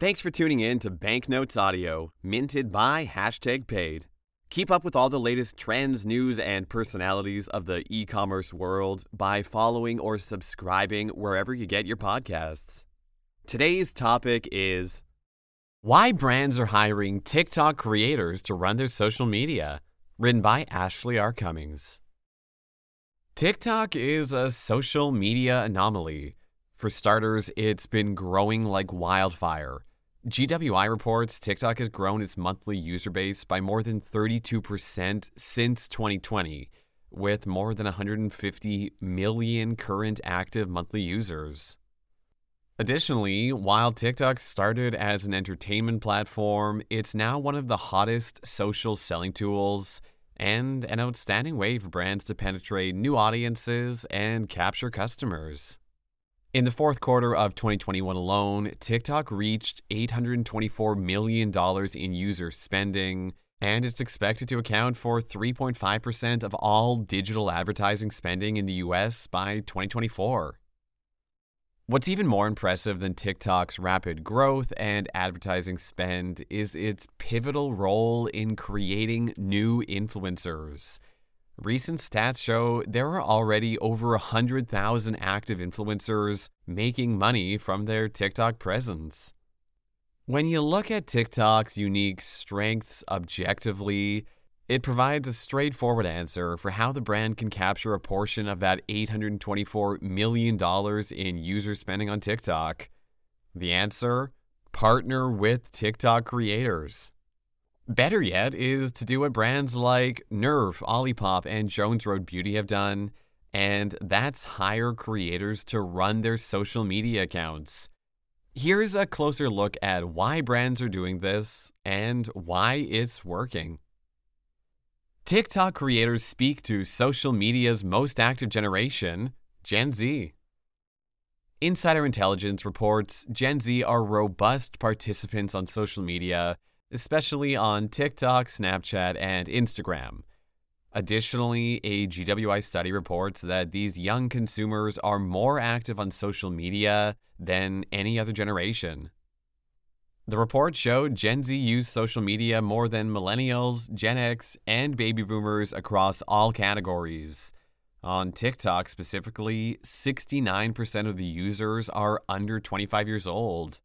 Thanks for tuning in to Banknotes Audio, minted by hashtag paid. Keep up with all the latest trends, news, and personalities of the e commerce world by following or subscribing wherever you get your podcasts. Today's topic is Why Brands Are Hiring TikTok Creators to Run Their Social Media, written by Ashley R. Cummings. TikTok is a social media anomaly. For starters, it's been growing like wildfire. GWI reports TikTok has grown its monthly user base by more than 32% since 2020, with more than 150 million current active monthly users. Additionally, while TikTok started as an entertainment platform, it's now one of the hottest social selling tools and an outstanding way for brands to penetrate new audiences and capture customers. In the fourth quarter of 2021 alone, TikTok reached $824 million in user spending, and it's expected to account for 3.5% of all digital advertising spending in the US by 2024. What's even more impressive than TikTok's rapid growth and advertising spend is its pivotal role in creating new influencers. Recent stats show there are already over 100,000 active influencers making money from their TikTok presence. When you look at TikTok's unique strengths objectively, it provides a straightforward answer for how the brand can capture a portion of that $824 million in user spending on TikTok. The answer? Partner with TikTok creators. Better yet is to do what brands like Nerf, Olipop, and Jones Road Beauty have done, and that's hire creators to run their social media accounts. Here's a closer look at why brands are doing this and why it's working. TikTok creators speak to social media's most active generation, Gen Z. Insider Intelligence reports Gen Z are robust participants on social media, especially on TikTok, Snapchat, and Instagram. Additionally, a GWI study reports that these young consumers are more active on social media than any other generation. The report showed Gen Z use social media more than millennials, Gen X, and baby boomers across all categories. On TikTok specifically, 69% of the users are under 25 years old.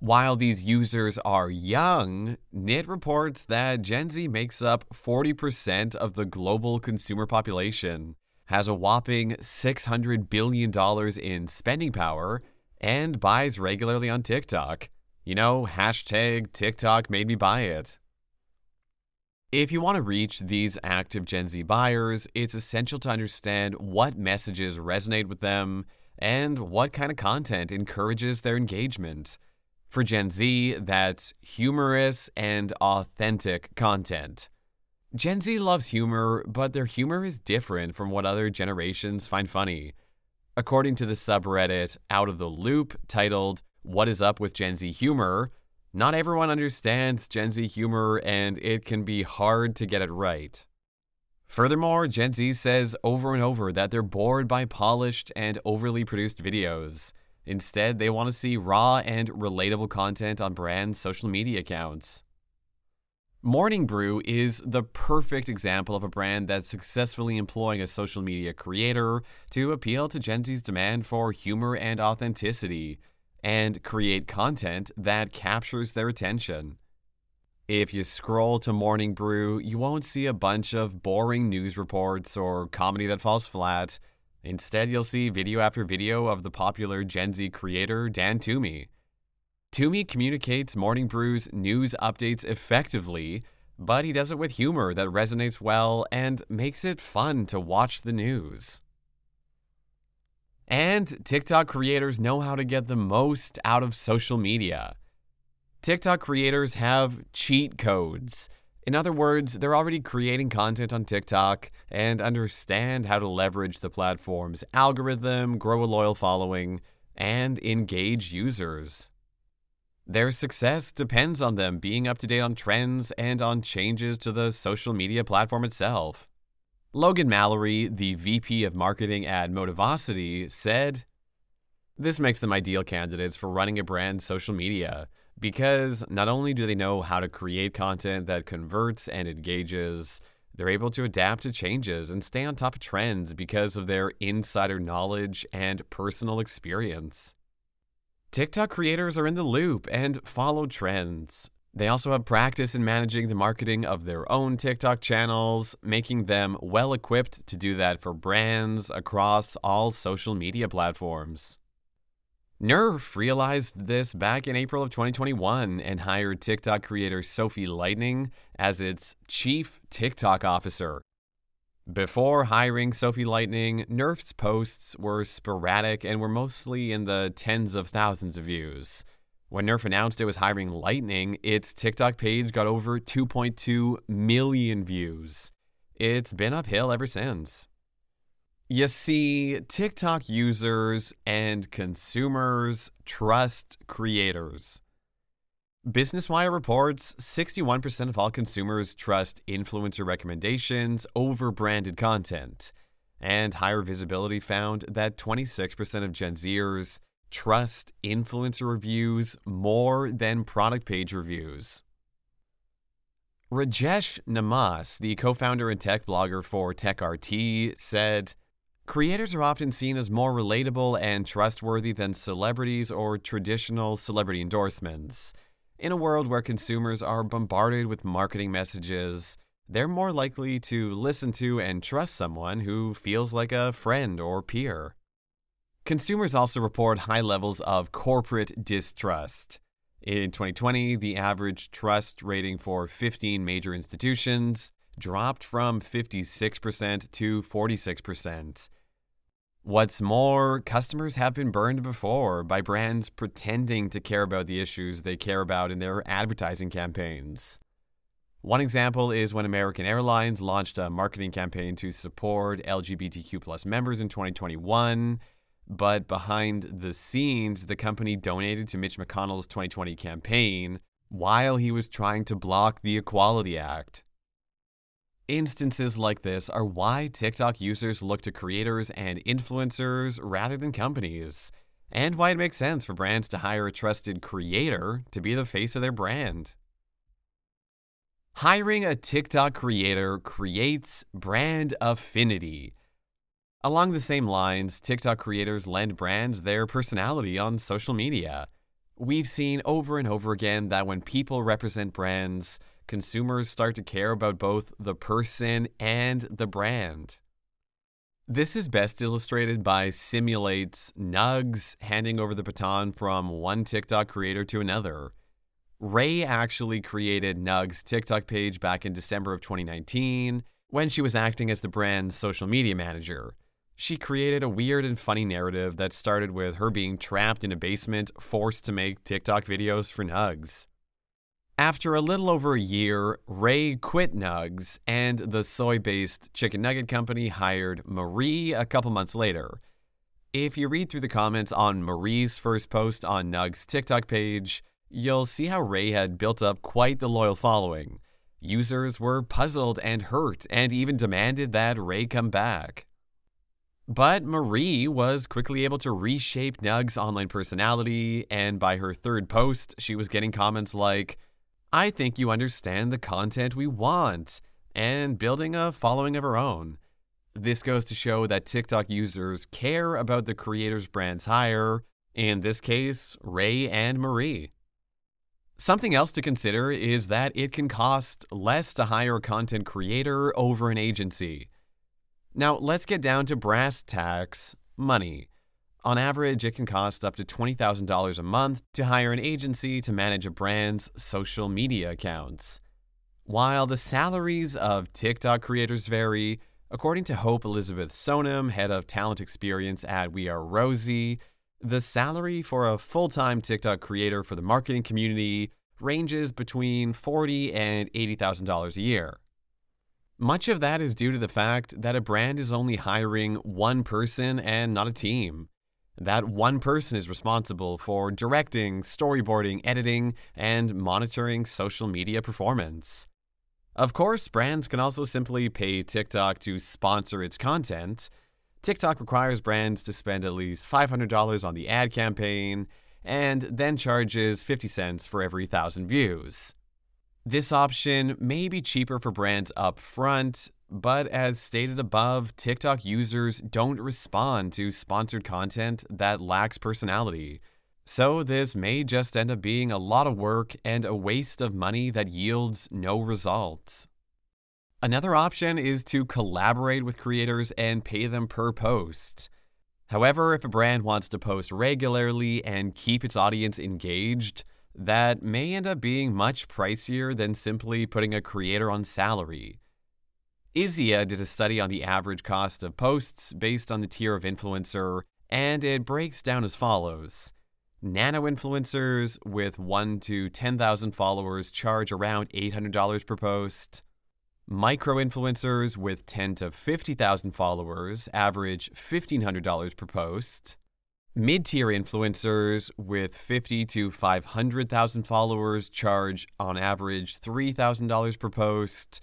While these users are young, NIT reports that Gen Z makes up 40% of the global consumer population, has a whopping $600 billion in spending power, and buys regularly on TikTok. You know, hashtag TikTok made me buy it. If you want to reach these active Gen Z buyers, it's essential to understand what messages resonate with them and what kind of content encourages their engagement. For Gen Z, that's humorous and authentic content. Gen Z loves humor, but their humor is different from what other generations find funny. According to the subreddit Out of the Loop, titled what is up with Gen Z humor. Not everyone understands Gen Z humor, and it can be hard to get it right. Furthermore, Gen Z says over and over that they're bored by polished and overly produced videos. Instead, they want to see raw and relatable content on brand social media accounts. Morning Brew is the perfect example of a brand that's successfully employing a social media creator to appeal to Gen Z's demand for humor and authenticity and create content that captures their attention. If you scroll to Morning Brew, you won't see a bunch of boring news reports or comedy that falls flat. Instead, you'll see video after video of the popular Gen Z creator Dan Toomey. Toomey communicates Morning Brew's news updates effectively, but he does it with humor that resonates well and makes it fun to watch the news. And TikTok creators know how to get the most out of social media. TikTok creators have cheat codes. In other words, they're already creating content on TikTok and understand how to leverage the platform's algorithm, grow a loyal following, and engage users. Their success depends on them being up to date on trends and on changes to the social media platform itself. Logan Mallory, the VP of Marketing at Motivosity, said, This makes them ideal candidates for running a brand's social media because not only do they know how to create content that converts and engages, they're able to adapt to changes and stay on top of trends because of their insider knowledge and personal experience. TikTok creators are in the loop and follow trends. They also have practice in managing the marketing of their own TikTok channels, making them well equipped to do that for brands across all social media platforms. Nerf realized this back in April of 2021 and hired TikTok creator Sophie Lightning as its chief TikTok officer. Before hiring Sophie Lightning, Nerf's posts were sporadic and were mostly in the tens of thousands of views. When Nerf announced it was hiring Lightning, its TikTok page got over 2.2 million views. It's been uphill ever since. You see, TikTok users and consumers trust creators. Business Wire reports 61% of all consumers trust influencer recommendations over branded content. And higher visibility found that 26% of Gen Zers trust influencer reviews more than product page reviews. Rajesh Namas, the co founder and tech blogger for TechRT, said, Creators are often seen as more relatable and trustworthy than celebrities or traditional celebrity endorsements. In a world where consumers are bombarded with marketing messages, they're more likely to listen to and trust someone who feels like a friend or peer. Consumers also report high levels of corporate distrust. In 2020, the average trust rating for 15 major institutions dropped from 56% to 46%. What's more, customers have been burned before by brands pretending to care about the issues they care about in their advertising campaigns. One example is when American Airlines launched a marketing campaign to support LGBTQ plus members in 2021, but behind the scenes, the company donated to Mitch McConnell's 2020 campaign while he was trying to block the Equality Act. Instances like this are why TikTok users look to creators and influencers rather than companies, and why it makes sense for brands to hire a trusted creator to be the face of their brand. Hiring a TikTok creator creates brand affinity. Along the same lines, TikTok creators lend brands their personality on social media. We've seen over and over again that when people represent brands, consumers start to care about both the person and the brand. This is best illustrated by Simulate's Nuggs handing over the baton from one TikTok creator to another. Ray actually created Nuggs' TikTok page back in December of 2019 when she was acting as the brand's social media manager. She created a weird and funny narrative that started with her being trapped in a basement, forced to make TikTok videos for Nuggs. After a little over a year, Ray quit Nuggs, and the soy based chicken nugget company hired Marie a couple months later. If you read through the comments on Marie's first post on Nuggs' TikTok page, you'll see how Ray had built up quite the loyal following. Users were puzzled and hurt and even demanded that Ray come back. But Marie was quickly able to reshape Nuggs' online personality, and by her third post, she was getting comments like, I think you understand the content we want and building a following of our own. This goes to show that TikTok users care about the creator's brand's hire, in this case, Ray and Marie. Something else to consider is that it can cost less to hire a content creator over an agency. Now, let's get down to brass tacks money. On average, it can cost up to $20,000 a month to hire an agency to manage a brand's social media accounts. While the salaries of TikTok creators vary, according to Hope Elizabeth Sonam, head of talent experience at We Are Rosie, the salary for a full time TikTok creator for the marketing community ranges between $40 and $80,000 a year. Much of that is due to the fact that a brand is only hiring one person and not a team. That one person is responsible for directing, storyboarding, editing, and monitoring social media performance. Of course, brands can also simply pay TikTok to sponsor its content. TikTok requires brands to spend at least $500 on the ad campaign and then charges 50 cents for every 1,000 views. This option may be cheaper for brands up front, but as stated above, TikTok users don't respond to sponsored content that lacks personality. So, this may just end up being a lot of work and a waste of money that yields no results. Another option is to collaborate with creators and pay them per post. However, if a brand wants to post regularly and keep its audience engaged, that may end up being much pricier than simply putting a creator on salary. IZEA did a study on the average cost of posts based on the tier of influencer, and it breaks down as follows. Nano influencers with 1 to 10,000 followers charge around $800 per post. Micro influencers with 10 to 50,000 followers average $1,500 per post. Mid tier influencers with 50 to 500,000 followers charge on average $3,000 per post.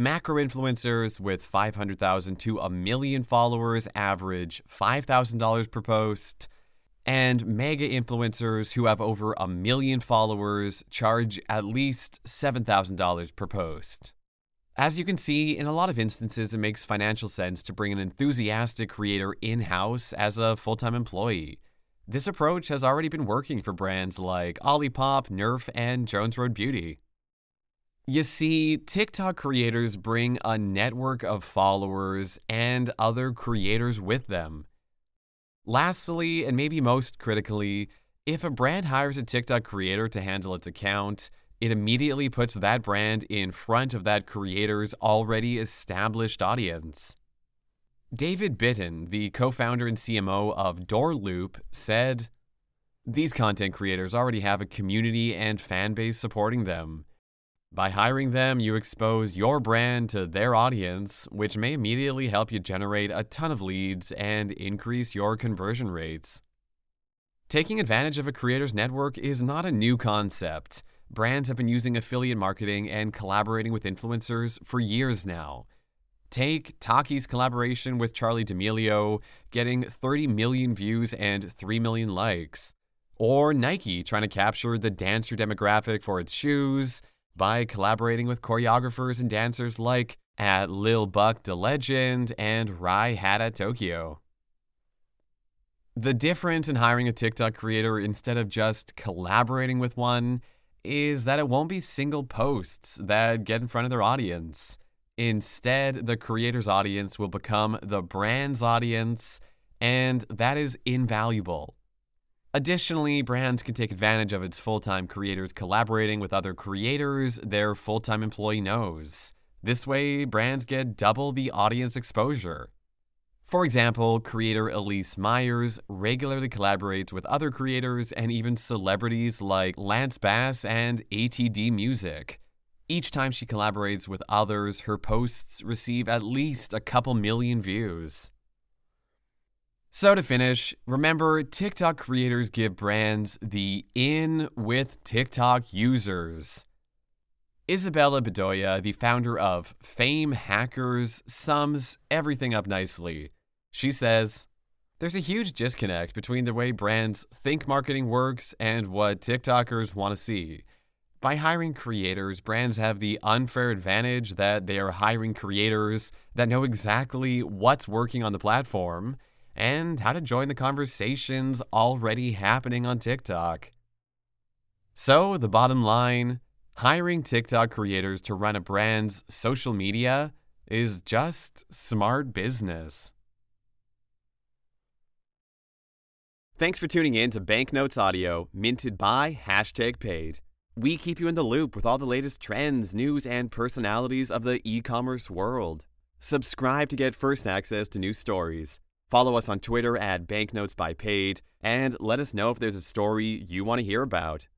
Macro influencers with 500,000 to a million followers average $5,000 per post. And mega influencers who have over a million followers charge at least $7,000 per post. As you can see, in a lot of instances, it makes financial sense to bring an enthusiastic creator in house as a full time employee. This approach has already been working for brands like Olipop, Nerf, and Jones Road Beauty. You see, TikTok creators bring a network of followers and other creators with them. Lastly, and maybe most critically, if a brand hires a TikTok creator to handle its account, it immediately puts that brand in front of that creator's already established audience. David Bitton, the co founder and CMO of Doorloop, said, These content creators already have a community and fan base supporting them. By hiring them, you expose your brand to their audience, which may immediately help you generate a ton of leads and increase your conversion rates. Taking advantage of a creator's network is not a new concept brands have been using affiliate marketing and collaborating with influencers for years now. Take Taki's collaboration with Charli D'Amelio, getting 30 million views and 3 million likes. Or Nike trying to capture the dancer demographic for its shoes by collaborating with choreographers and dancers like at Lil Buck the Legend and Rai Hata Tokyo. The difference in hiring a TikTok creator instead of just collaborating with one is that it won't be single posts that get in front of their audience. Instead, the creator's audience will become the brand's audience, and that is invaluable. Additionally, brands can take advantage of its full time creators collaborating with other creators their full time employee knows. This way, brands get double the audience exposure. For example, creator Elyse Myers regularly collaborates with other creators and even celebrities like Lance Bass and ATD Music. Each time she collaborates with others, her posts receive at least a couple million views. So, to finish, remember TikTok creators give brands the in with TikTok users. Isabella Bedoya, the founder of Fame Hackers, sums everything up nicely. She says, There's a huge disconnect between the way brands think marketing works and what TikTokers want to see. By hiring creators, brands have the unfair advantage that they are hiring creators that know exactly what's working on the platform and how to join the conversations already happening on TikTok. So, the bottom line hiring TikTok creators to run a brand's social media is just smart business. Thanks for tuning in to Banknotes Audio, minted by Hashtag Paid. We keep you in the loop with all the latest trends, news, and personalities of the e commerce world. Subscribe to get first access to new stories. Follow us on Twitter at Banknotes by Paid, and let us know if there's a story you want to hear about.